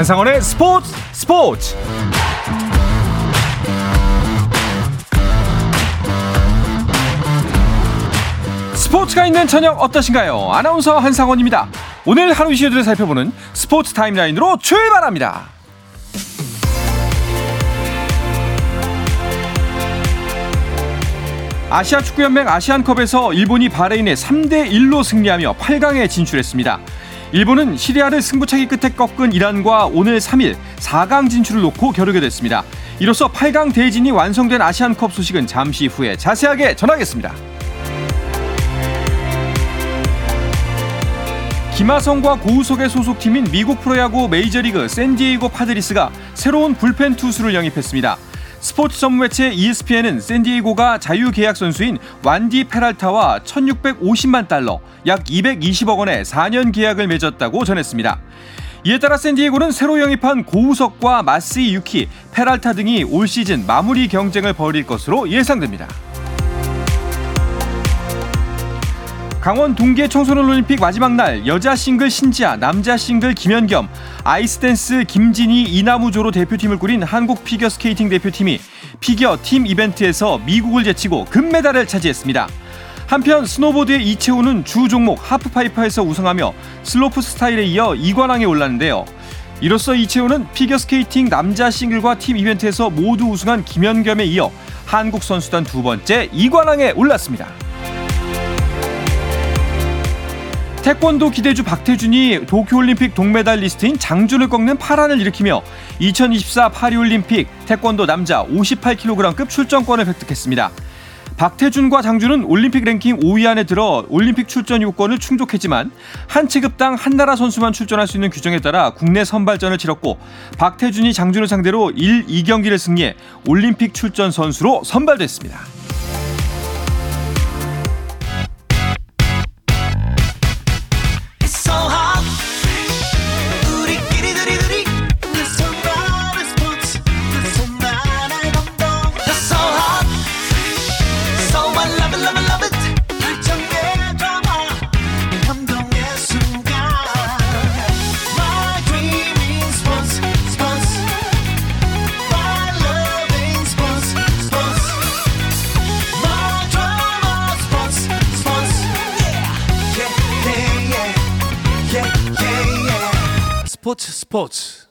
한상원의 스포츠 스포츠 스포츠가 있는 저녁 어떠신가요? 아나운서 한상원입니다. 오늘 하루 이슈들을 살펴보는 스포츠 타임라인으로 출발합니다. 아시아 축구연맹 아시안컵에서 일본이 바레인에 3대 1로 승리하며 8강에 진출했습니다. 일본은 시리아를 승부차기 끝에 꺾은 이란과 오늘 3일 4강 진출을 놓고 겨루게 됐습니다. 이로써 8강 대진이 완성된 아시안컵 소식은 잠시 후에 자세하게 전하겠습니다. 김하성과 고우석의 소속팀인 미국 프로야구 메이저리그 샌디에이고 파드리스가 새로운 불펜 투수를 영입했습니다. 스포츠 전문 매체 ESPN은 샌디에이고가 자유계약 선수인 완디 페랄타와 1,650만 달러, 약 220억 원의 4년 계약을 맺었다고 전했습니다. 이에 따라 샌디에이고는 새로 영입한 고우석과 마쓰이 유키, 페랄타 등이 올 시즌 마무리 경쟁을 벌일 것으로 예상됩니다. 강원 동계 청소년 올림픽 마지막 날 여자 싱글 신지아, 남자 싱글 김연겸, 아이스댄스 김지니 이나무 조로 대표팀을 꾸린 한국 피겨스케이팅 대표팀이 피겨 팀 이벤트에서 미국을 제치고 금메달을 차지했습니다. 한편 스노보드의 이채운은 주 종목 하프파이프에서 우승하며 슬로프 스타일에 이어 2관왕에 올랐는데요. 이로써 이채운은 피겨스케이팅 남자 싱글과 팀 이벤트에서 모두 우승한 김현겸에 이어 한국 선수단 두 번째 2관왕에 올랐습니다. 태권도 기대주 박태준이 도쿄올림픽 동메달리스트인 장준을 꺾는 파란을 일으키며 2024 파리올림픽 태권도 남자 58kg급 출전권을 획득했습니다. 박태준과 장준은 올림픽 랭킹 5위 안에 들어 올림픽 출전 요건을 충족했지만 한 체급당 한 나라 선수만 출전할 수 있는 규정에 따라 국내 선발전을 치렀고 박태준이 장준을 상대로 1, 2경기를 승리해 올림픽 출전 선수로 선발됐습니다. 스포츠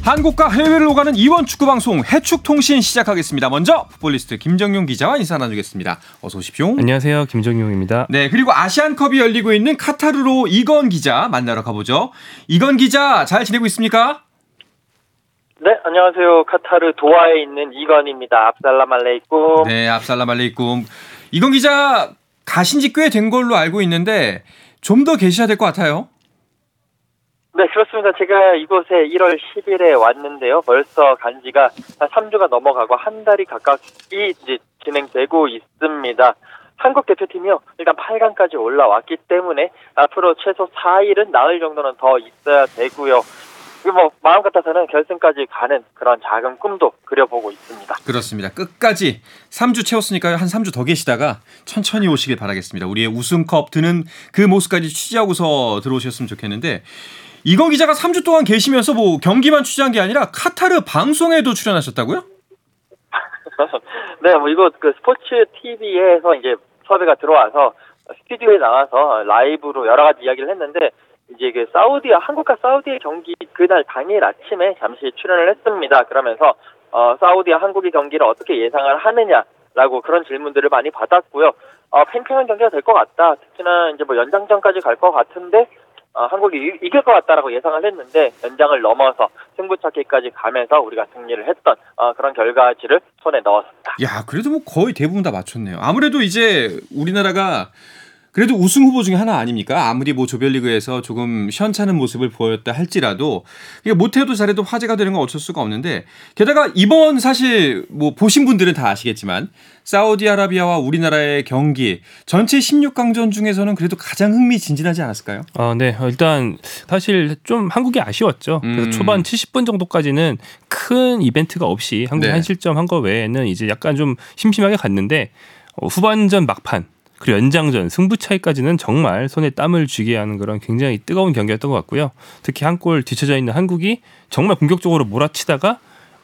한국과 해외를 오가는 이원 축구 방송 해축통신 시작하겠습니다. 먼저 풋볼리스트 김정용 기자와 인사 나누겠습니다. 어서 오십시오. 안녕하세요. 김정용입니다. 네, 그리고 아시안컵이 열리고 있는 카타르로 이건 기자 만나러 가보죠. 이건 기자 잘 지내고 있습니까? 네, 안녕하세요. 카타르 도하에 있는 이건입니다. 압살람 알레이쿰. 네, 압살람 알레이쿰. 이건 기자 가신 지 꽤 된 걸로 알고 있는데 좀 더 계셔야 될 것 같아요. 네, 그렇습니다. 제가 이곳에 1월 10일에 왔는데요. 벌써 간 지가 한 3주가 넘어가고 한 달이 가깝게 이제 진행되고 있습니다. 한국 대표팀이요. 일단 8강까지 올라왔기 때문에 앞으로 최소 4일은 나흘 정도는 더 있어야 되고요. 뭐 마음 같아서는 결승까지 가는 그런 작은 꿈도 그려보고 있습니다. 그렇습니다. 끝까지 3주 채웠으니까요. 한 3주 더 계시다가 천천히 오시길 바라겠습니다. 우리의 우승컵 드는 그 모습까지 취재하고서 들어오셨으면 좋겠는데 이건 기자가 3주 동안 계시면서 뭐 경기만 취재한 게 아니라 카타르 방송에도 출연하셨다고요? 네, 뭐 이거 그 스포츠 TV에서 이제 섭외가 들어와서 스튜디오에 나와서 라이브로 여러 가지 이야기를 했는데 이제 그 사우디와 한국과 사우디의 경기 그날 당일 아침에 잠시 출연을 했습니다. 그러면서 어 사우디와 한국의 경기를 어떻게 예상을 하느냐라고 그런 질문들을 많이 받았고요. 어 팽팽한 경기가 될 것 같다. 특히나 이제 뭐 연장전까지 갈 것 같은데 어, 한국이 이, 길것 같다라고 예상을 했는데 연장을 넘어서 승부차기까지 가면서 우리가 승리를 했던 어, 그런 결과지를 손에 넣었습니다. 야, 그래도 뭐 거의 대부분 다 맞췄네요. 아무래도 이제 우리나라가 그래도 우승 후보 중에 하나 아닙니까? 아무리 뭐 조별리그에서 조금 시원찮은 모습을 보였다 할지라도 이게 못해도 잘해도 화제가 되는 건 어쩔 수가 없는데 게다가 이번 사실 뭐 보신 분들은 다 아시겠지만 사우디아라비아와 우리나라의 경기 전체 16강전 중에서는 그래도 가장 흥미진진하지 않았을까요? 아, 네. 일단 사실 좀 한국이 아쉬웠죠. 그래서 음. 초반 70분 정도까지는 큰 이벤트가 없이 한국이 네. 한 실점 한 거 외에는 이제 약간 좀 심심하게 갔는데 어, 후반전 막판 그리고 연장전 승부 차이까지는 정말 손에 땀을 쥐게 하는 그런 굉장히 뜨거운 경기였던 것 같고요. 특히 한 골 뒤쳐져 있는 한국이 정말 공격적으로 몰아치다가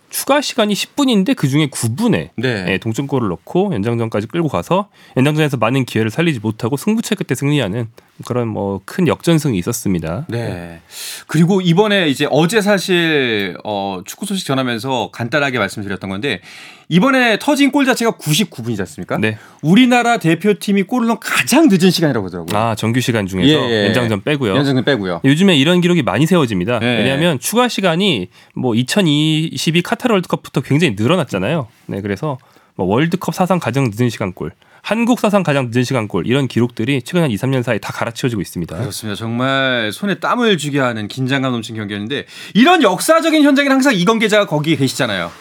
추가 시간이 10분인데 그 중에 9분에 네. 동점골을 넣고 연장전까지 끌고 가서 연장전에서 많은 기회를 살리지 못하고 승부차 끝에 승리하는 그런 뭐 큰 역전승이 있었습니다. 네. 그리고 이번에 이제 어제 사실 어 축구 소식 전하면서 간단하게 말씀드렸던 건데 이번에 터진 골 자체가 99분이지 않습니까? 네. 우리나라 대표팀이 골을 넣은 가장 늦은 시간이라고 하더라고요. 아 정규 시간 중에서 예, 예. 연장전 빼고요. 연장전 빼고요. 요즘에 이런 기록이 많이 세워집니다. 네. 왜냐하면 추가 시간이 뭐 2022 카타르 월드컵부터 굉장히 늘어났잖아요. 네, 그래서 뭐 월드컵 사상 가장 늦은 시간 골, 한국 사상 가장 늦은 시간 골 이런 기록들이 최근 한 2, 3년 사이 다 갈아치워지고 있습니다. 그렇습니다. 정말 손에 땀을 쥐게 하는 긴장감 넘친 경기였는데 이런 역사적인 현장에는 항상 이건 계자가 거기에 계시잖아요.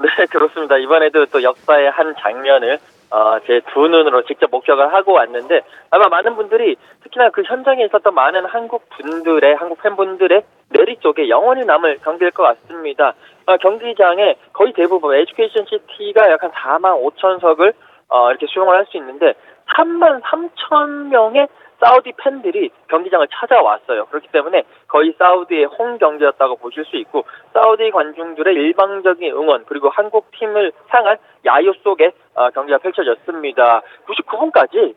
네, 그렇습니다. 이번에도 또 역사의 한 장면을 어, 제 두 눈으로 직접 목격을 하고 왔는데 아마 많은 분들이 특히나 그 현장에 있었던 많은 한국 분들의 한국 팬분들의 내리 쪽에 영원히 남을 경기일 것 같습니다. 어, 경기장에 거의 대부분 에듀케이션 시티가 약 한 4만 5천석을 어, 이렇게 수용을 할 수 있는데 3만 3천 명의 사우디 팬들이 경기장을 찾아왔어요. 그렇기 때문에 거의 사우디의 홈 경기였다고 보실 수 있고 사우디 관중들의 일방적인 응원 그리고 한국 팀을 향한 야유 속에 어, 경기가 펼쳐졌습니다. 99분까지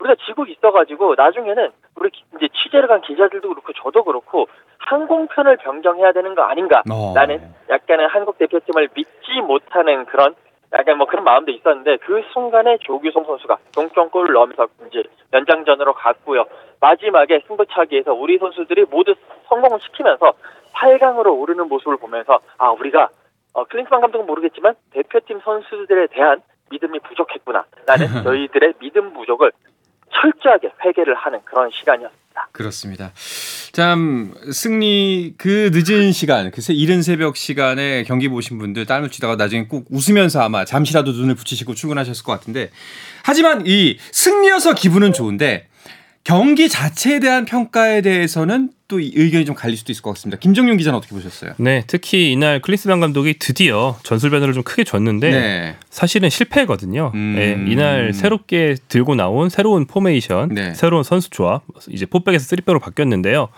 우리가 지고 있어가지고 나중에는 우리 기- 이제 취재를 간 기자들도 그렇고 저도 그렇고 항공편을 변경해야 되는 거 아닌가라는 어. 약간의 한국 대표팀을 믿지 못하는 그런 약간 뭐 그런 마음도 있었는데 그 순간에 조규성 선수가 동점골을 넣으면서 이제 연장전으로 갔고요. 마지막에 승부차기에서 우리 선수들이 모두 성공을 시키면서 8강으로 오르는 모습을 보면서 아 우리가 어, 클린스만 감독은 모르겠지만 대표팀 선수들에 대한 믿음이 부족했구나. 라는 저희들의 믿음 부족을 철저하게 회개를 하는 그런 시간이었습니다. 그렇습니다. 참 승리 그 늦은 시간, 그 새- 이른 새벽 시간에 경기 보신 분들 땀을 쥐다가 나중에 꼭 웃으면서 아마 잠시라도 눈을 붙이시고 출근하셨을 것 같은데 하지만 이 승리여서 기분은 좋은데 경기 자체에 대한 평가에 대해서는 또이 의견이 좀 갈릴 수도 있을 것 같습니다. 김정윤 기자는 어떻게 보셨어요? 네, 특히 이날 클린스만 감독이 드디어 전술 변화를 좀 크게 줬는데 네. 사실은 실패거든요. 음. 네, 이날 새롭게 들고 나온 새로운 포메이션, 네. 새로운 선수 조합, 이제 포백에서 쓰리백으로 바뀌었는데요.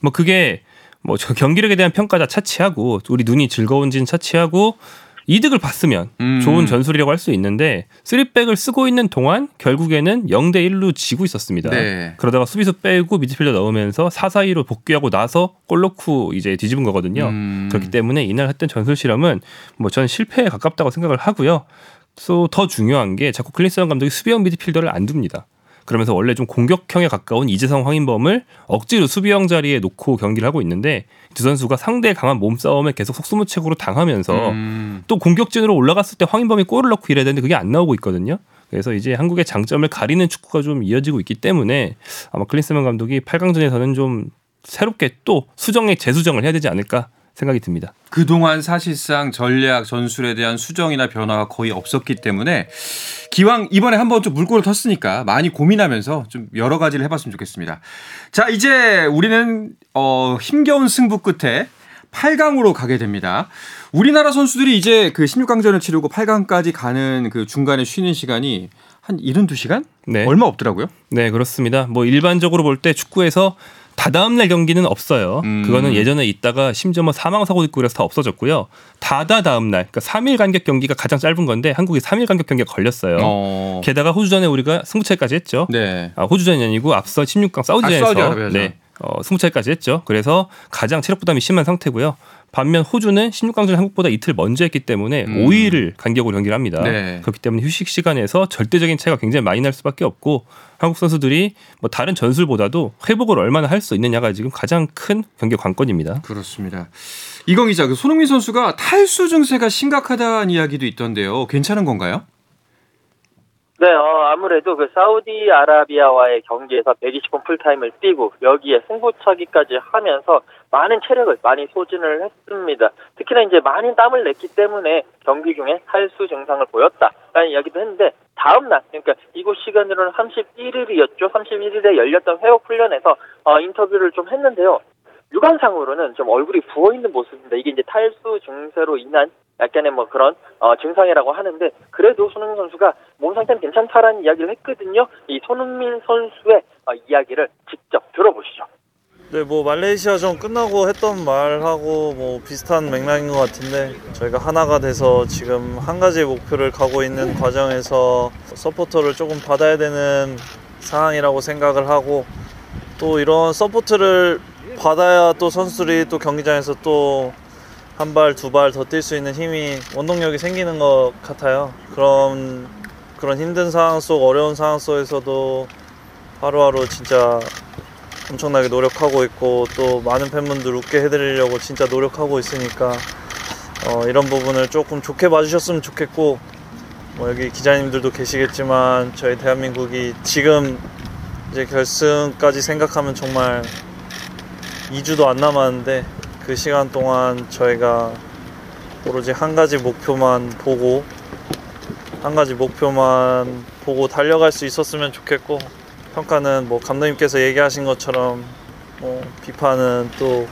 뭐 그게 뭐저 경기력에 대한 평가는 차치하고 우리 눈이 즐거운지는 차치하고 이득을 봤으면 음. 좋은 전술이라고 할 수 있는데 쓰리백을 쓰고 있는 동안 결국에는 0대 1로 지고 있었습니다. 네. 그러다가 수비수 빼고 미드필더 넣으면서 4-4-2로 복귀하고 나서 골 넣고 이제 뒤집은 거거든요. 음. 그렇기 때문에 이날 했던 전술 실험은 뭐 전 실패에 가깝다고 생각을 하고요. 또 더 중요한 게 자꾸 클린스만 감독이 수비형 미드필더를 안 둡니다. 그러면서 원래 좀 공격형에 가까운 이재성 황인범을 억지로 수비형 자리에 놓고 경기를 하고 있는데 두 선수가 상대의 강한 몸싸움에 계속 속수무책으로 당하면서 음. 또 공격진으로 올라갔을 때 황인범이 골을 넣고 이래야 되는데 그게 안 나오고 있거든요. 그래서 이제 한국의 장점을 가리는 축구가 좀 이어지고 있기 때문에 아마 클린스만 감독이 8강전에서는 좀 새롭게 또 수정에 재수정을 해야 되지 않을까 생각이 듭니다. 그동안 사실상 전략 전술에 대한 수정이나 변화가 거의 없었기 때문에 기왕 이번에 한번 좀 물꼬를 텄으니까 많이 고민하면서 좀 여러 가지를 해봤으면 좋겠습니다. 자 이제 우리는 어, 힘겨운 승부 끝에 8강으로 가게 됩니다. 우리나라 선수들이 이제 그 16강전을 치르고 8강까지 가는 그 중간에 쉬는 시간이 한 72시간? 네. 얼마 없더라고요. 네, 그렇습니다. 뭐 일반적으로 볼 때 축구에서 다다음 날 경기는 없어요. 음. 그거는 예전에 있다가 심지어 뭐 사망 사고 있고 그래서 다 없어졌고요. 다다 다음 날, 그러니까 3일 간격 경기가 가장 짧은 건데 한국이 3일 간격 경기가 걸렸어요. 어. 게다가 호주전에 우리가 승부차기까지 했죠. 네. 아, 호주전이 아니고 앞서 16강 사우디전에서 아. 네. 어, 승부차기까지 했죠. 그래서 가장 체력 부담이 심한 상태고요. 반면 호주는 16강전 한국보다 이틀 먼저 했기 때문에 음. 5일을 간격으로 경기를 합니다. 네. 그렇기 때문에 휴식 시간에서 절대적인 차이가 굉장히 많이 날 수밖에 없고 한국 선수들이 뭐 다른 전술보다도 회복을 얼마나 할 수 있느냐가 지금 가장 큰 경기 관건입니다. 그렇습니다. 이건 기자, 그 손흥민 선수가 탈수 증세가 심각하다는 이야기도 있던데요. 괜찮은 건가요? 네, 어, 아무래도 그 사우디아라비아와의 경기에서 120분 풀타임을 뛰고 여기에 승부차기까지 하면서 많은 체력을 많이 소진을 했습니다. 특히나 이제 많은 땀을 냈기 때문에 경기 중에 탈수 증상을 보였다라는 이야기도 했는데 다음 날 그러니까 이곳 시간으로는 31일이었죠. 31일에 열렸던 회복 훈련에서 어, 인터뷰를 좀 했는데요. 육안상으로는 좀 얼굴이 부어 있는 모습입니다. 이게 이제 탈수 증세로 인한 약간의 뭐 그런 어, 증상이라고 하는데 그래도 손흥민 선수가 몸 상태는 괜찮다라는 이야기를 했거든요. 이 손흥민 선수의 어, 이야기를 직접 들어보시죠. 네, 뭐 말레이시아전 끝나고 했던 말하고 뭐 비슷한 맥락인 것 같은데 저희가 하나가 돼서 지금 한 가지 목표를 가고 있는 과정에서 서포트를 조금 받아야 되는 상황이라고 생각을 하고 또 이런 서포트를 받아야 또 선수들이 또 경기장에서 또 한 발, 두 발 더 뛸 수 있는 힘이 원동력이 생기는 것 같아요. 그런 그런 힘든 상황 속 어려운 상황 속에서도 하루하루 진짜 엄청나게 노력하고 있고 또 많은 팬분들 웃게 해드리려고 진짜 노력하고 있으니까 어, 이런 부분을 조금 좋게 봐주셨으면 좋겠고 뭐 여기 기자님들도 계시겠지만 저희 대한민국이 지금 이제 결승까지 생각하면 정말 2주도 안 남았는데 그 시간 동안 저희가 오로지 한 가지 목표만 보고 한 가지 목표만 보고 달려갈 수 있었으면 좋겠고 평가는 뭐 감독님께서 얘기하신 것처럼 뭐 비판은 또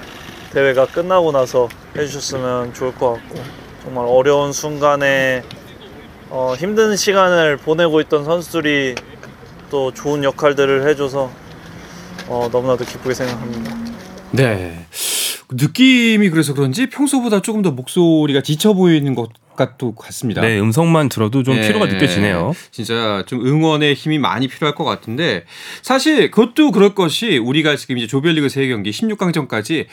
대회가 끝나고 나서 해주셨으면 좋을 것 같고 정말 어려운 순간에 어, 힘든 시간을 보내고 있던 선수들이 또 좋은 역할들을 해줘서 어, 너무나도 기쁘게 생각합니다. 네. 느낌이 그래서 그런지 평소보다 조금 더 목소리가 지쳐 보이는 것 같도 같습니다. 네, 음성만 들어도 좀 예, 피로가 느껴지네요. 진짜 좀 응원의 힘이 많이 필요할 것 같은데 사실 그것도 그럴 것이 우리가 지금 이제 조별리그 세 경기 16강전까지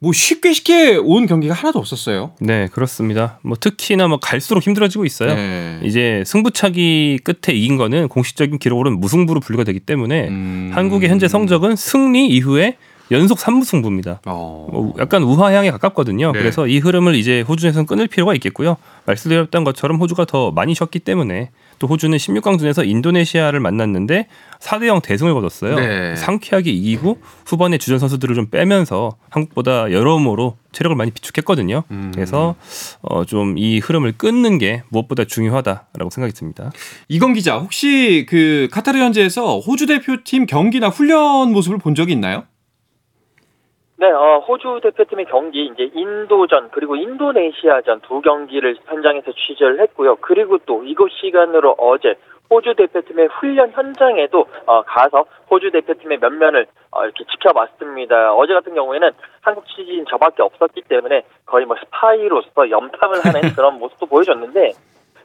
뭐 쉽게 쉽게 온 경기가 하나도 없었어요. 네, 그렇습니다. 뭐 특히나 뭐 갈수록 힘들어지고 있어요. 네. 이제 승부차기 끝에 이긴 거는 공식적인 기록으로는 무승부로 분류가 되기 때문에 음. 한국의 현재 성적은 승리 이후에 연속 3무 승부입니다. 어. 뭐 약간 우하향에 가깝거든요. 네. 그래서 이 흐름을 이제 호주에서는 끊을 필요가 있겠고요. 말씀드렸던 것처럼 호주가 더 많이 쉬었기 때문에 또 호주는 16강전에서 인도네시아를 만났는데 4대 0 대승을 거뒀어요. 네. 상쾌하게 이기고 후반에 주전 선수들을 좀 빼면서 한국보다 여러모로 체력을 많이 비축했거든요. 음. 그래서 어, 좀 이 흐름을 끊는 게 무엇보다 중요하다라고 생각이 듭니다. 이건 기자 혹시 그 카타르 현지에서 호주 대표팀 경기나 훈련 모습을 본 적이 있나요? 네, 어, 호주 대표팀의 경기 이제 인도전 그리고 인도네시아전 두 경기를 현장에서 취재를 했고요. 그리고 또 이곳 시간으로 어제 호주 대표팀의 훈련 현장에도 어, 가서 호주 대표팀의 면면을 어, 이렇게 지켜봤습니다. 어제 같은 경우에는 한국 취재진 저밖에 없었기 때문에 거의 뭐 스파이로서 염탐을 하는 그런 모습도 보여줬는데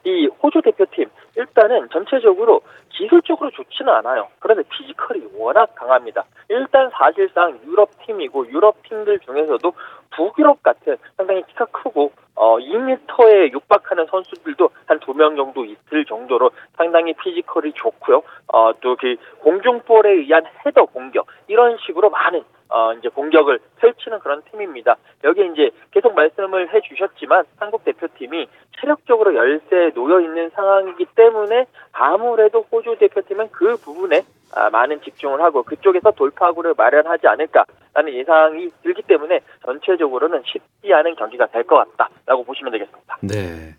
이 호주 대표팀 일단은 전체적으로 기술적으로 좋지는 않아요. 그런데 피지컬이 워낙 강합니다. 일단 사실상 유럽 팀이고 유럽 팀들 중에서도 북유럽 같은 상당히 키가 크고 어 2m에 육박하는 선수들도 한 두 명 정도 있을 정도로 상당히 피지컬이 좋고요. 어 또 그 공중볼에 의한 헤더 공격 이런 식으로 많은 어 이제 공격을 펼치는 그런 팀입니다. 여기에 이제 계속 말씀을 해주셨지만 한국 대표팀이 체력적으로 열세에 놓여 있는 상황이기 때문에 아무래도 호주 대표팀은 그 부분에 아, 많은 집중을 하고 그쪽에서 돌파구를 마련하지 않을까라는 예상이 들기 때문에 전체적으로는 쉽지 않은 경기가 될 것 같다라고 보시면 되겠습니다. 네.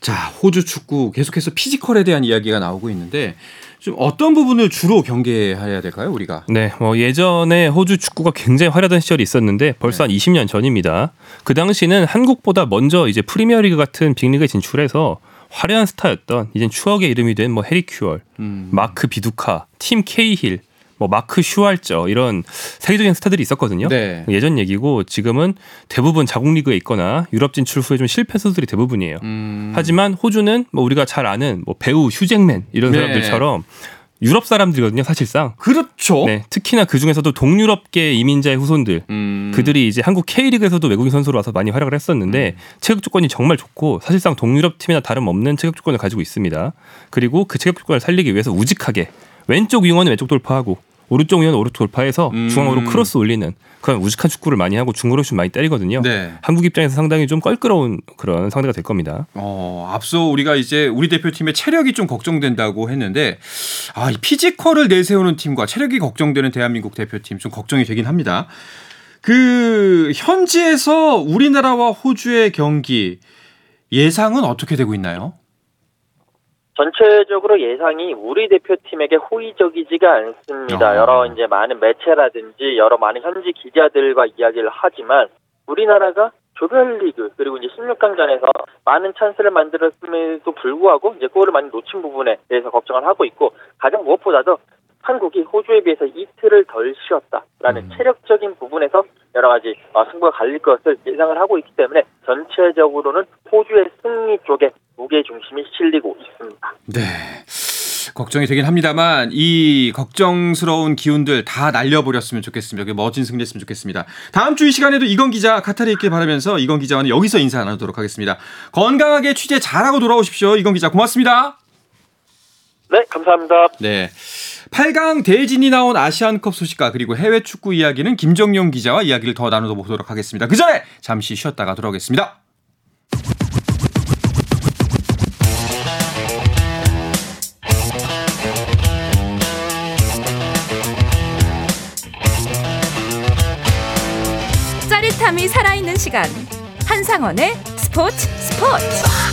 자, 호주 축구 계속해서 피지컬에 대한 이야기가 나오고 있는데 좀 어떤 부분을 주로 경계해야 될까요, 우리가? 네, 뭐 예전에 호주 축구가 굉장히 화려한 시절이 있었는데 벌써 한 20년 전입니다. 그 당시는 한국보다 먼저 이제 프리미어리그 같은 빅리그에 진출해서 화려한 스타였던 이젠 추억의 이름이 된 뭐 해리 큐얼, 음. 마크 비두카, 팀 케이힐, 뭐 마크 슈왈저 이런 세계적인 스타들이 있었거든요. 네. 예전 얘기고 지금은 대부분 자국 리그에 있거나 유럽 진출 후에 좀 실패 선수들이 대부분이에요. 음. 하지만 호주는 뭐 우리가 잘 아는 뭐 배우 휴잭맨 이런 네. 사람들처럼 유럽 사람들이거든요, 사실상. 그렇죠. 네, 특히나 그 중에서도 동유럽계 이민자의 후손들 음. 그들이 이제 한국 K리그에서도 외국인 선수로 와서 많이 활약을 했었는데 체격 조건이 정말 좋고 사실상 동유럽 팀이나 다름없는 체격 조건을 가지고 있습니다. 그리고 그 체격 조건을 살리기 위해서 우직하게 왼쪽 윙어는 왼쪽 돌파하고 오른쪽 위원 오른쪽 돌파해서 음. 중앙으로 크로스 올리는 그런 우직한 축구를 많이 하고 중거리 슛 많이 때리거든요. 네. 한국 입장에서 상당히 좀 껄끄러운 그런 상대가 될 겁니다. 어, 앞서 우리가 이제 우리 대표팀의 체력이 좀 걱정된다고 했는데 아, 이 피지컬을 내세우는 팀과 체력이 걱정되는 대한민국 대표팀 좀 걱정이 되긴 합니다. 그 현지에서 우리나라와 호주의 경기 예상은 어떻게 되고 있나요? 전체적으로 예상이 우리 대표팀에게 호의적이지가 않습니다. 어. 여러 이제 많은 매체라든지 여러 많은 현지 기자들과 이야기를 하지만 우리나라가 조별리그 그리고 이제 16강전에서 많은 찬스를 만들었음에도 불구하고 이제 골을 많이 놓친 부분에 대해서 걱정을 하고 있고 가장 무엇보다도 한국이 호주에 비해서 이틀을 덜 쉬었다라는 음. 체력적인 부분에서 여러 가지 어, 승부가 갈릴 것을 예상을 하고 있기 때문에 전체적으로는 호주의 승리 쪽에 무게 중심이 실리고 있습니다. 네. 걱정이 되긴 합니다만 이 걱정스러운 기운들 다 날려버렸으면 좋겠습니다. 그 멋진 승리했으면 좋겠습니다. 다음 주 이 시간에도 이건 기자 카타르에 있길 바라면서 이건 기자와는 여기서 인사 나누도록 하겠습니다. 건강하게 취재 잘하고 돌아오십시오. 이건 기자 고맙습니다. 네, 감사합니다. 네. 8강 대진이 나온 아시안컵 소식과 그리고 해외 축구 이야기는 김정용 기자와 이야기를 더 나누어 보도록 하겠습니다. 그 전에 잠시 쉬었다가 돌아오겠습니다. 짜릿함이 살아있는 시간 한상원의 스포츠 스포츠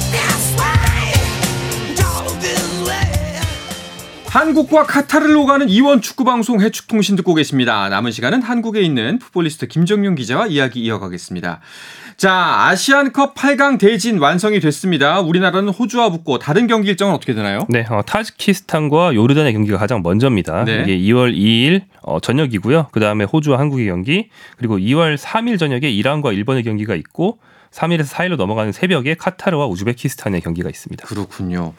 한국과 카타르를 오가는 이원 축구 방송 해축통신 듣고 계십니다. 남은 시간은 한국에 있는 풋볼리스트 김정용 기자와 이야기 이어가겠습니다. 자, 아시안컵 8강 대진 완성이 됐습니다. 우리나라는 호주와 붙고 다른 경기 일정은 어떻게 되나요? 네, 어, 타지키스탄과 요르단의 경기가 가장 먼저입니다. 네. 이게 2월 2일 어, 저녁이고요. 그 다음에 호주와 한국의 경기, 그리고 2월 3일 저녁에 이란과 일본의 경기가 있고 3일에서 4일로 넘어가는 새벽에 카타르와 우즈베키스탄의 경기가 있습니다. 그렇군요.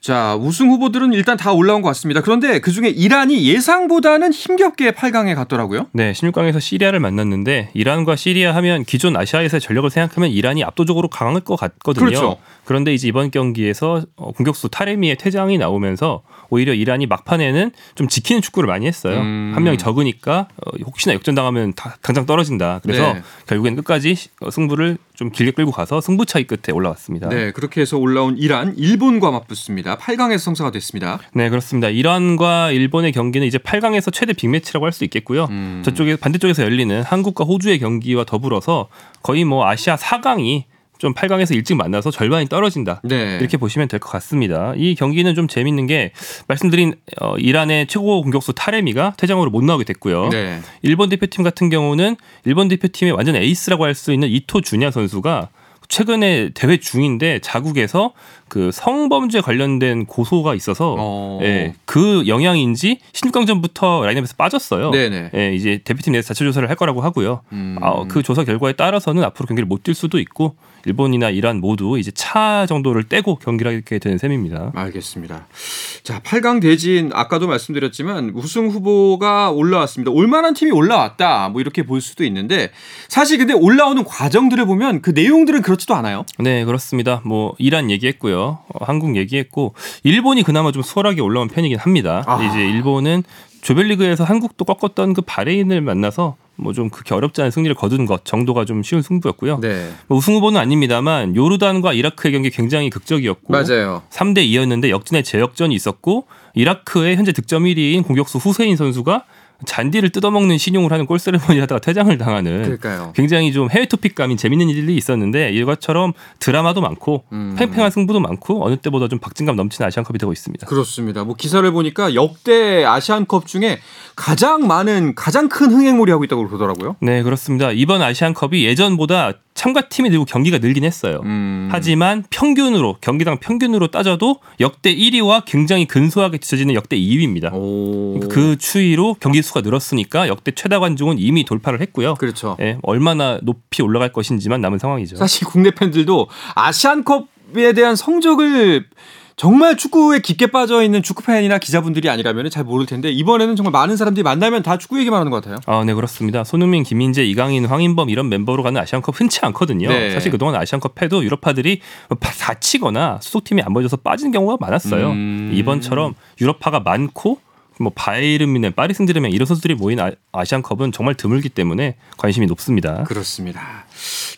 자, 우승 후보들은 일단 다 올라온 것 같습니다. 그런데 그 중에 이란이 예상보다는 힘겹게 8강에 갔더라고요. 네, 16강에서 시리아를 만났는데 이란과 시리아 하면 기존 아시아에서의 전력을 생각하면 이란이 압도적으로 강할 것 같거든요. 그렇죠. 그런데 이제 이번 경기에서 어, 공격수 타레미의 퇴장이 나오면서 오히려 이란이 막판에는 좀 지키는 축구를 많이 했어요. 음. 한 명이 적으니까 어, 혹시나 역전당하면 다- 당장 떨어진다. 그래서 네. 결국엔 끝까지 승부를 좀 길게 끌고 가서 승부 차이 끝에 올라왔습니다. 네, 그렇게 해서 올라온 이란, 일본과 맞붙습니다. 8강에서 성사가 됐습니다. 네, 그렇습니다. 이란과 일본의 경기는 이제 8강에서 최대 빅매치라고 할 수 있겠고요. 음. 저쪽에 반대쪽에서 열리는 한국과 호주의 경기와 더불어서 거의 뭐 아시아 4강이 좀 8강에서 일찍 만나서 절반이 떨어진다. 네. 이렇게 보시면 될 것 같습니다. 이 경기는 좀 재밌는 게 말씀드린 어, 이란의 최고 공격수 타레미가 퇴장으로 못 나오게 됐고요. 네. 일본 대표팀 같은 경우는 일본 대표팀의 완전 에이스라고 할 수 있는 이토 주냐 선수가 최근에 대회 중인데 자국에서 그 성범죄 관련된 고소가 있어서 어. 예, 그 영향인지 16강전부터 라인업에서 빠졌어요. 네네. 예, 이제 대표팀 내에서 자체 조사를 할 거라고 하고요. 음. 아, 그 조사 결과에 따라서는 앞으로 경기를 못 뛸 수도 있고 일본이나 이란 모두 이제 차 정도를 떼고 경기를 하게 되는 셈입니다. 알겠습니다. 자, 8강 대진 아까도 말씀드렸지만 우승 후보가 올라왔습니다. 올만한 팀이 올라왔다. 뭐 이렇게 볼 수도 있는데 사실 근데 올라오는 과정들을 보면 그 내용들은 그렇지도 않아요. 네, 그렇습니다. 뭐 이란 얘기했고요. 어, 한국 얘기했고 일본이 그나마 좀 수월하게 올라온 편이긴 합니다. 아. 이제 일본은 조별리그에서 한국도 꺾었던 그 바레인을 만나서 뭐 좀 그렇게 어렵지 않은 승리를 거둔 것 정도가 좀 쉬운 승부였고요. 네. 뭐 우승 후보는 아닙니다만 요르단과 이라크의 경기 굉장히 극적이었고 맞아요. 3대 2였는데 역진의 재역전이 있었고 이라크의 현재 득점 1위인 공격수 후세인 선수가 잔디를 뜯어먹는 신용을 하는 골세레머니 하다가 퇴장을 당하는 그러니까요. 굉장히 좀 해외 토픽감인 재밌는 일이 있었는데 이것처럼 드라마도 많고 음. 팽팽한 승부도 많고 어느 때보다 좀 박진감 넘치는 아시안컵이 되고 있습니다. 그렇습니다. 뭐 기사를 보니까 역대 아시안컵 중에 가장 많은 가장 큰 흥행몰이 하고 있다고 그러더라고요. 네 그렇습니다. 이번 아시안컵이 예전보다 참가팀이 늘고 경기가 늘긴 했어요. 음. 하지만 평균으로 경기당 평균으로 따져도 역대 1위와 굉장히 근소하게 뒤처지는 역대 2위입니다. 오. 그 추이로 경기 수가 늘었으니까 역대 최다 관중은 이미 돌파를 했고요. 그렇죠. 예, 얼마나 높이 올라갈 것인지만 남은 상황이죠. 사실 국내 팬들도 아시안컵에 대한 성적을 정말 축구에 깊게 빠져 있는 축구 팬이나 기자분들이 아니라면 잘 모를 텐데 이번에는 정말 많은 사람들이 만나면 다 축구 얘기만 하는 것 같아요. 아, 네 그렇습니다. 손흥민, 김민재, 이강인, 황인범 이런 멤버로 가는 아시안컵 흔치 않거든요. 네. 사실 그동안 아시안컵 해도 유럽파들이 다치거나 수속팀이 안 보여줘서 빠진 경우가 많았어요. 음. 이번처럼 유럽파가 많고 뭐 바이른 뮌헨, 파리 생제르맹 이런 선수들이 모인 아, 아시안컵은 정말 드물기 때문에 관심이 높습니다. 그렇습니다.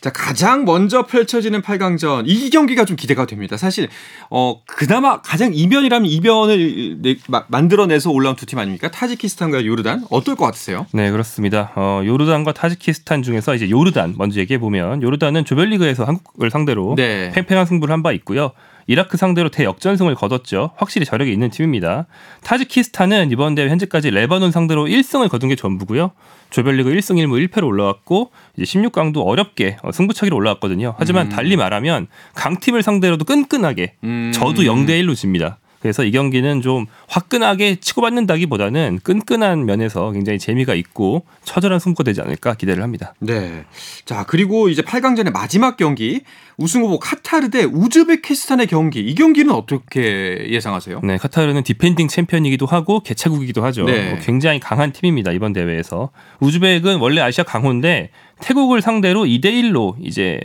자, 가장 먼저 펼쳐지는 8강전 이 경기가 좀 기대가 됩니다. 사실 어 그나마 가장 이변이라면 이변을 내- 마- 만들어내서 올라온 두 팀 아닙니까? 타지키스탄과 요르단 어떨 것 같으세요? 네, 그렇습니다. 어, 요르단과 타지키스탄 중에서 이제 요르단 먼저 얘기해 보면 요르단은 조별리그에서 한국을 상대로 네. 팽팽한 승부를 한 바 있고요. 이라크 상대로 대역전승을 거뒀죠. 확실히 저력이 있는 팀입니다. 타지키스탄은 이번 대회 현재까지 레바논 상대로 1승을 거둔 게 전부고요. 조별리그 1승 1무 1패로 올라왔고 이제 16강도 어렵게 어, 승부차기로 올라왔거든요. 하지만 달리 말하면 강팀을 상대로도 끈끈하게 음. 져도 0대 1로 집니다. 그래서 이 경기는 좀 화끈하게 치고받는다기보다는 끈끈한 면에서 굉장히 재미가 있고 처절한 승부가 되지 않을까 기대를 합니다. 네. 자, 그리고 이제 8강전의 마지막 경기 우승 후보 카타르 대 우즈베키스탄의 경기. 이 경기는 어떻게 예상하세요? 네, 카타르는 디펜딩 챔피언이기도 하고 개최국이기도 하죠. 네. 뭐 굉장히 강한 팀입니다 이번 대회에서. 우즈벡은 원래 아시아 강호인데 태국을 상대로 2대 1로 이제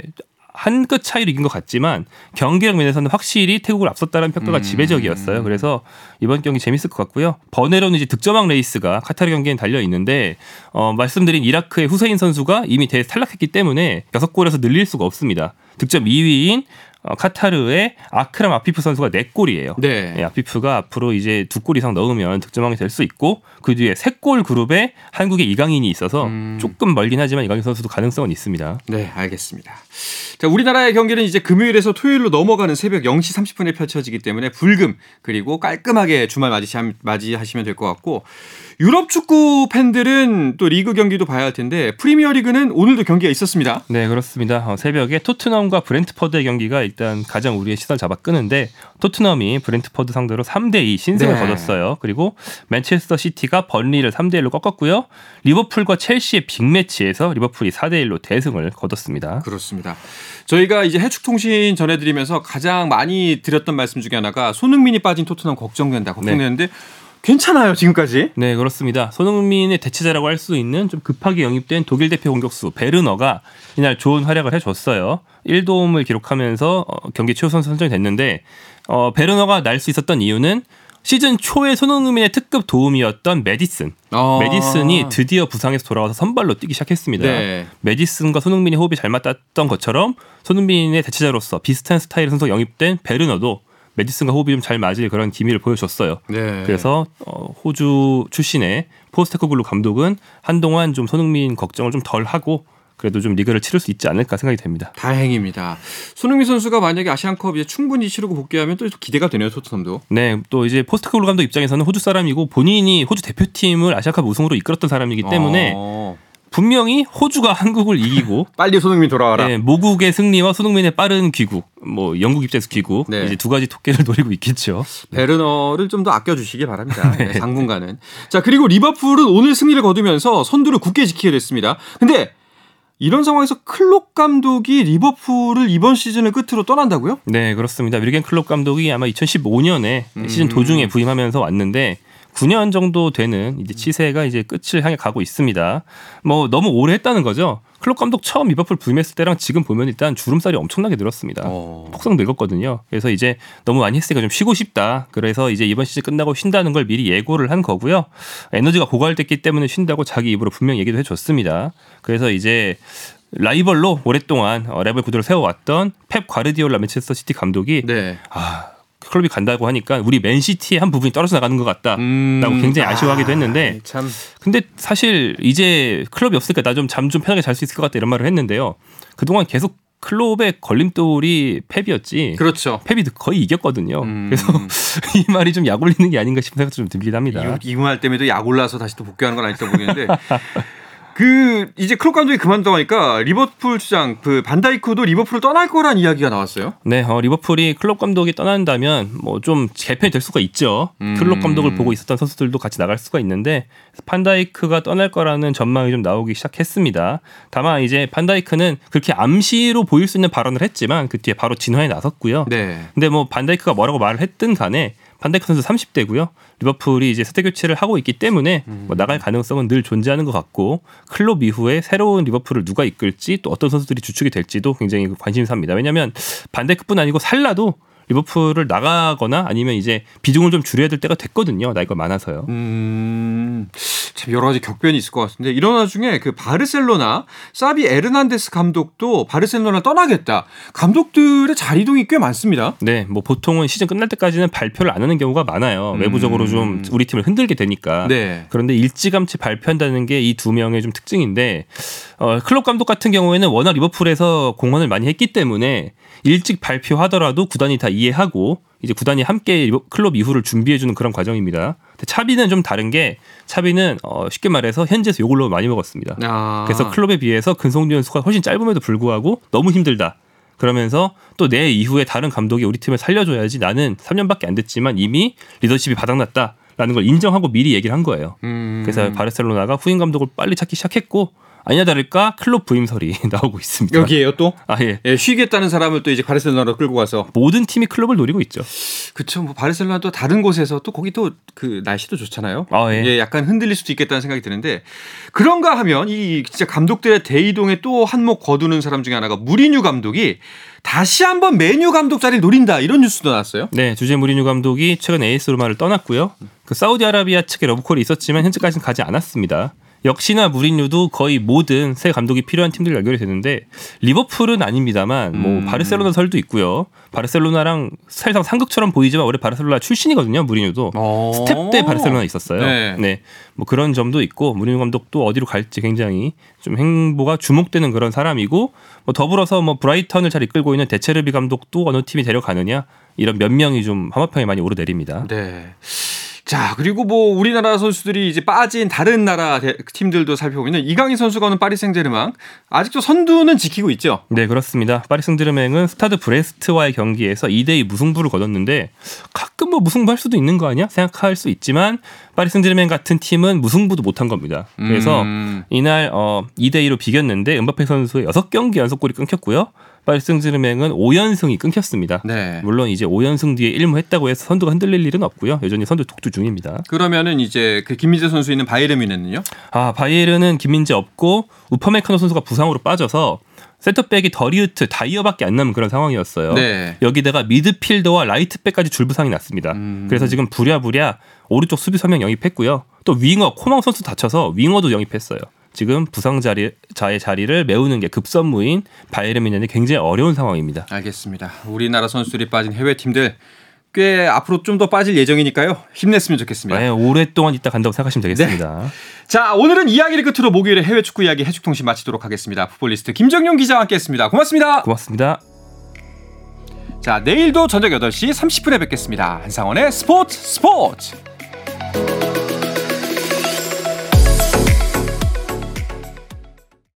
한 끗 차이로 이긴 것 같지만 경기력 면에서는 확실히 태국을 앞섰다는 평가가 음. 지배적이었어요. 그래서 이번 경기 재밌을 것 같고요. 번외로는 이제 득점왕 레이스가 카타르 경기엔 달려 있는데 어, 말씀드린 이라크의 후세인 선수가 이미 대회 탈락했기 때문에 6골에서 늘릴 수가 없습니다. 득점 2위인 어, 카타르의 아크람 아피프 선수가 4골이에요. 네. 예, 아피프가 앞으로 이제 두골 이상 넣으면 득점왕이 될 수 있고 그 뒤에 세골 그룹에 한국의 이강인이 있어서 음. 조금 멀긴 하지만 이강인 선수도 가능성은 있습니다. 네, 알겠습니다. 자, 우리나라의 경기는 이제 금요일에서 토요일로 넘어가는 새벽 0시 30분에 펼쳐지기 때문에 불금 그리고 깔끔하게 주말 맞이하- 맞이하시면 될 것 같고 유럽 축구 팬들은 또 리그 경기도 봐야 할 텐데 프리미어 리그는 오늘도 경기가 있었습니다. 네 그렇습니다. 어, 새벽에 토트넘과 브렌트퍼드의 경기가 일단 가장 우리의 시선을 잡아 끄는데 토트넘이 브렌트퍼드 상대로 3대 2 신승을 네. 거뒀어요. 그리고 맨체스터 시티가 번리를 3대 1로 꺾었고요. 리버풀과 첼시의 빅매치에서 리버풀이 4대 1로 대승을 거뒀습니다. 그렇습니다. 저희가 이제 해축 통신 전해드리면서 가장 많이 드렸던 말씀 중에 하나가 손흥민이 빠진 토트넘 걱정된다. 걱정되는데 괜찮아요 지금까지. 네, 그렇습니다. 손흥민의 대체자라고 할 수 있는 좀 급하게 영입된 독일 대표 공격수 베르너가 이날 좋은 활약을 해줬어요. 1도움을 기록하면서 어, 경기 최우 선수 선정이 됐는데 어, 베르너가 날 수 있었던 이유는 시즌 초에 손흥민의 특급 도움이었던 메디슨. 어. 메디슨이 드디어 부상에서 돌아와서 선발로 뛰기 시작했습니다. 네. 메디슨과 손흥민이 호흡이 잘 맞았던 것처럼 손흥민의 대체자로서 비슷한 스타일의 선수 영입된 베르너도 메디슨과 호흡이 좀 잘 맞을 그런 기미를 보여줬어요. 네. 그래서 어, 호주 출신의 포스테코글루 감독은 한동안 좀 손흥민 걱정을 좀 덜 하고 그래도 좀 리그를 치를 수 있지 않을까 생각이 됩니다. 다행입니다. 손흥민 선수가 만약에 아시안컵 이제 충분히 치르고 복귀하면 또 기대가 되네요 토트넘도. 네, 또 이제 포스테코글루 감독 입장에서는 호주 사람이고 본인이 호주 대표팀을 아시아컵 우승으로 이끌었던 사람이기 때문에 어. 분명히 호주가 한국을 이기고 빨리 손흥민 돌아와라. 네, 모국의 승리와 손흥민의 빠른 귀국, 뭐 영국 입장에서 귀국 네. 이제 두 가지 토끼를 노리고 있겠죠. 베르너를 좀 더 아껴주시기 바랍니다. 네, 당분간은. 자 그리고 리버풀은 오늘 승리를 거두면서 선두를 굳게 지키게 됐습니다. 근데 이런 상황에서 클롭 감독이 리버풀을 이번 시즌을 끝으로 떠난다고요? 네, 그렇습니다. 위르겐 클롭 감독이 아마 2015년에 음. 시즌 도중에 부임하면서 왔는데 9년 정도 되는 이제 치세가 이제 끝을 향해 가고 있습니다. 뭐 너무 오래 했다는 거죠. 클롭 감독 처음 리버풀 부임했을 때랑 지금 보면 일단 주름살이 엄청나게 늘었습니다. 어. 폭삭 늙었거든요. 그래서 이제 너무 많이 했으니까 좀 쉬고 싶다. 그래서 이제 이번 시즌 끝나고 쉰다는 걸 미리 예고를 한 거고요. 에너지가 고갈됐기 때문에 쉰다고 자기 입으로 분명히 얘기도 해줬습니다. 그래서 이제 라이벌로 오랫동안 어, 라이벌 구도를 세워왔던 펩 과르디올라 맨체스터 시티 감독이 네. 아 클롭이 간다고 하니까 우리 맨시티의 한 부분이 떨어져 나가는 것 같다라고 음. 굉장히 아쉬워하기도 했는데 아, 참. 근데 사실 이제 클롭이 없으니까 나 좀 잠 좀 편하게 잘 수 있을 것 같다 이런 말을 했는데요. 그동안 계속 클롭의 걸림돌이 펩이었지. 그렇죠. 펩이 거의 이겼거든요. 음. 그래서 이 말이 좀 약 올리는 게 아닌가 싶은 생각도 좀 들긴 합니다. 이, 이 말 때문에도 약 올라서 다시 또 복귀하는 건 아닐까 모르겠는데 그 이제 클롭 감독이 그만두니까 리버풀 주장 그 반다이크도 리버풀을 떠날 거란 이야기가 나왔어요. 네, 어, 리버풀이 클롭 감독이 떠난다면 뭐 좀 개편이 될 수가 있죠. 음. 클롭 감독을 보고 있었던 선수들도 같이 나갈 수가 있는데 판다이크가 떠날 거라는 전망이 좀 나오기 시작했습니다. 다만 이제 판다이크는 그렇게 암시로 보일 수 있는 발언을 했지만 그 뒤에 바로 진화에 나섰고요. 네. 근데 뭐 반다이크가 뭐라고 말을 했든 간에 반다이크 선수 30대고요. 리버풀이 이제 세대 교체를 하고 있기 때문에 뭐 나갈 가능성은 늘 존재하는 것 같고 클럽 이후에 새로운 리버풀을 누가 이끌지 또 어떤 선수들이 주축이 될지도 굉장히 관심사입니다. 왜냐하면 반다이크뿐 아니고 살라도 리버풀을 나가거나 아니면 이제 비중을 좀 줄여야 될 때가 됐거든요. 나이가 많아서요. 음, 참 여러 가지 격변이 있을 것 같은데 이런 와중에 그 바르셀로나 사비 에르난데스 감독도 바르셀로나 떠나겠다. 감독들의 자리 이동이 꽤 많습니다. 네, 뭐 보통은 시즌 끝날 때까지는 발표를 안 하는 경우가 많아요. 음. 외부적으로 좀 우리 팀을 흔들게 되니까. 네. 그런데 일찌감치 발표한다는 게 이 두 명의 좀 특징인데 어, 클럽 감독 같은 경우에는 워낙 리버풀에서 공헌을 많이 했기 때문에 일찍 발표하더라도 구단이 다 이해하고 이제 구단이 함께 클럽 이후를 준비해주는 그런 과정입니다. 근데 차비는 좀 다른 게 차비는 어, 쉽게 말해서 현지에서 욕을 너무 많이 먹었습니다. 아. 그래서 클럽에 비해서 근성주 연수가 훨씬 짧음에도 불구하고 너무 힘들다. 그러면서 또 내 이후에 다른 감독이 우리 팀을 살려줘야지 나는 3년밖에 안 됐지만 이미 리더십이 바닥났다라는 걸 인정하고 미리 얘기를 한 거예요. 음. 그래서 바르셀로나가 후임 감독을 빨리 찾기 시작했고 아니나 다를까 클럽 부임설이 나오고 있습니다. 여기에요 또 아 예. 예, 쉬겠다는 사람을 또 이제 바르셀로나로 끌고 가서 모든 팀이 클럽을 노리고 있죠. 그쵸 뭐 바르셀로나 또 다른 곳에서 또 거기 또 그 날씨도 좋잖아요. 아, 예. 약간 흔들릴 수도 있겠다는 생각이 드는데 그런가 하면 이 진짜 감독들의 대이동에 또 한몫 거두는 사람 중에 하나가 무리뉴 감독이 다시 한번 맨유 감독 자리를 노린다 이런 뉴스도 나왔어요. 네, 주제 무리뉴 감독이 최근 AS 로마를 떠났고요. 그 사우디아라비아 측의 러브콜이 있었지만 현재까지는 가지 않았습니다. 역시나 무리뉴도 거의 모든 새 감독이 필요한 팀들 연결이 되는데 리버풀은 아닙니다만 뭐 음. 바르셀로나 설도 있고요. 바르셀로나랑 사실상 상극처럼 보이지만 원래 바르셀로나 출신이거든요. 무리뉴도 스텝 때 바르셀로나 있었어요. 네. 네. 뭐 그런 점도 있고 무리뉴 감독도 어디로 갈지 굉장히 좀 행보가 주목되는 그런 사람이고 뭐 더불어서 뭐 브라이턴을 잘 이끌고 있는 데체르비 감독도 어느 팀이 데려가느냐 이런 몇 명이 좀 하마평에 많이 오르내립니다. 네. 자 그리고 뭐 우리나라 선수들이 이제 빠진 다른 나라 대- 팀들도 살펴보면 이강인 선수가 오는 파리 생제르맹 아직도 선두는 지키고 있죠. 네 그렇습니다. 파리 생제르맹은 스타드 브레스트와의 경기에서 2대2 무승부를 거뒀는데 가끔 뭐 무승부 할 수도 있는 거 아니야 생각할 수 있지만 파리 생제르맹 같은 팀은 무승부도 못한 겁니다. 그래서 음. 이날 어 2대2로 비겼는데 음바페 선수의 6경기 연속골이 끊겼고요. 생제르맹은 5연승이 끊겼습니다. 네. 물론 이제 5연승 뒤에 1무 했다고 해서 선두가 흔들릴 일은 없고요. 여전히 선두 독주 중입니다. 그러면은 이제 그 김민재 선수 있는 바이에른 뮌헨은요? 아 바이에른은 김민재 없고 우파메카노 선수가 부상으로 빠져서 센터백이 더리흐트 다이어밖에 안 남은 그런 상황이었어요. 네. 여기다가 미드필더와 라이트백까지 줄부상이 났습니다. 음. 그래서 지금 부랴부랴 오른쪽 수비 서명 영입했고요. 또 윙어 코망 선수 다쳐서 윙어도 영입했어요. 지금 부상 자리 자의 자리를 메우는 게 급선무인 바이에른 뮌헨이 굉장히 어려운 상황입니다. 알겠습니다. 우리나라 선수들이 빠진 해외 팀들 꽤 앞으로 좀 더 빠질 예정이니까요. 힘냈으면 좋겠습니다. 네, 오랫동안 있다 간다고 생각하시면 되겠습니다. 자, 오늘은 이야기를 끝으로 목요일에 해외 축구 이야기 해축통신 마치도록 하겠습니다. 풋볼리스트 김정용 기자와 함께했습니다. 고맙습니다. 고맙습니다. 자, 내일도 저녁 8시 30분에 뵙겠습니다. 한상원의 스포츠 스포츠.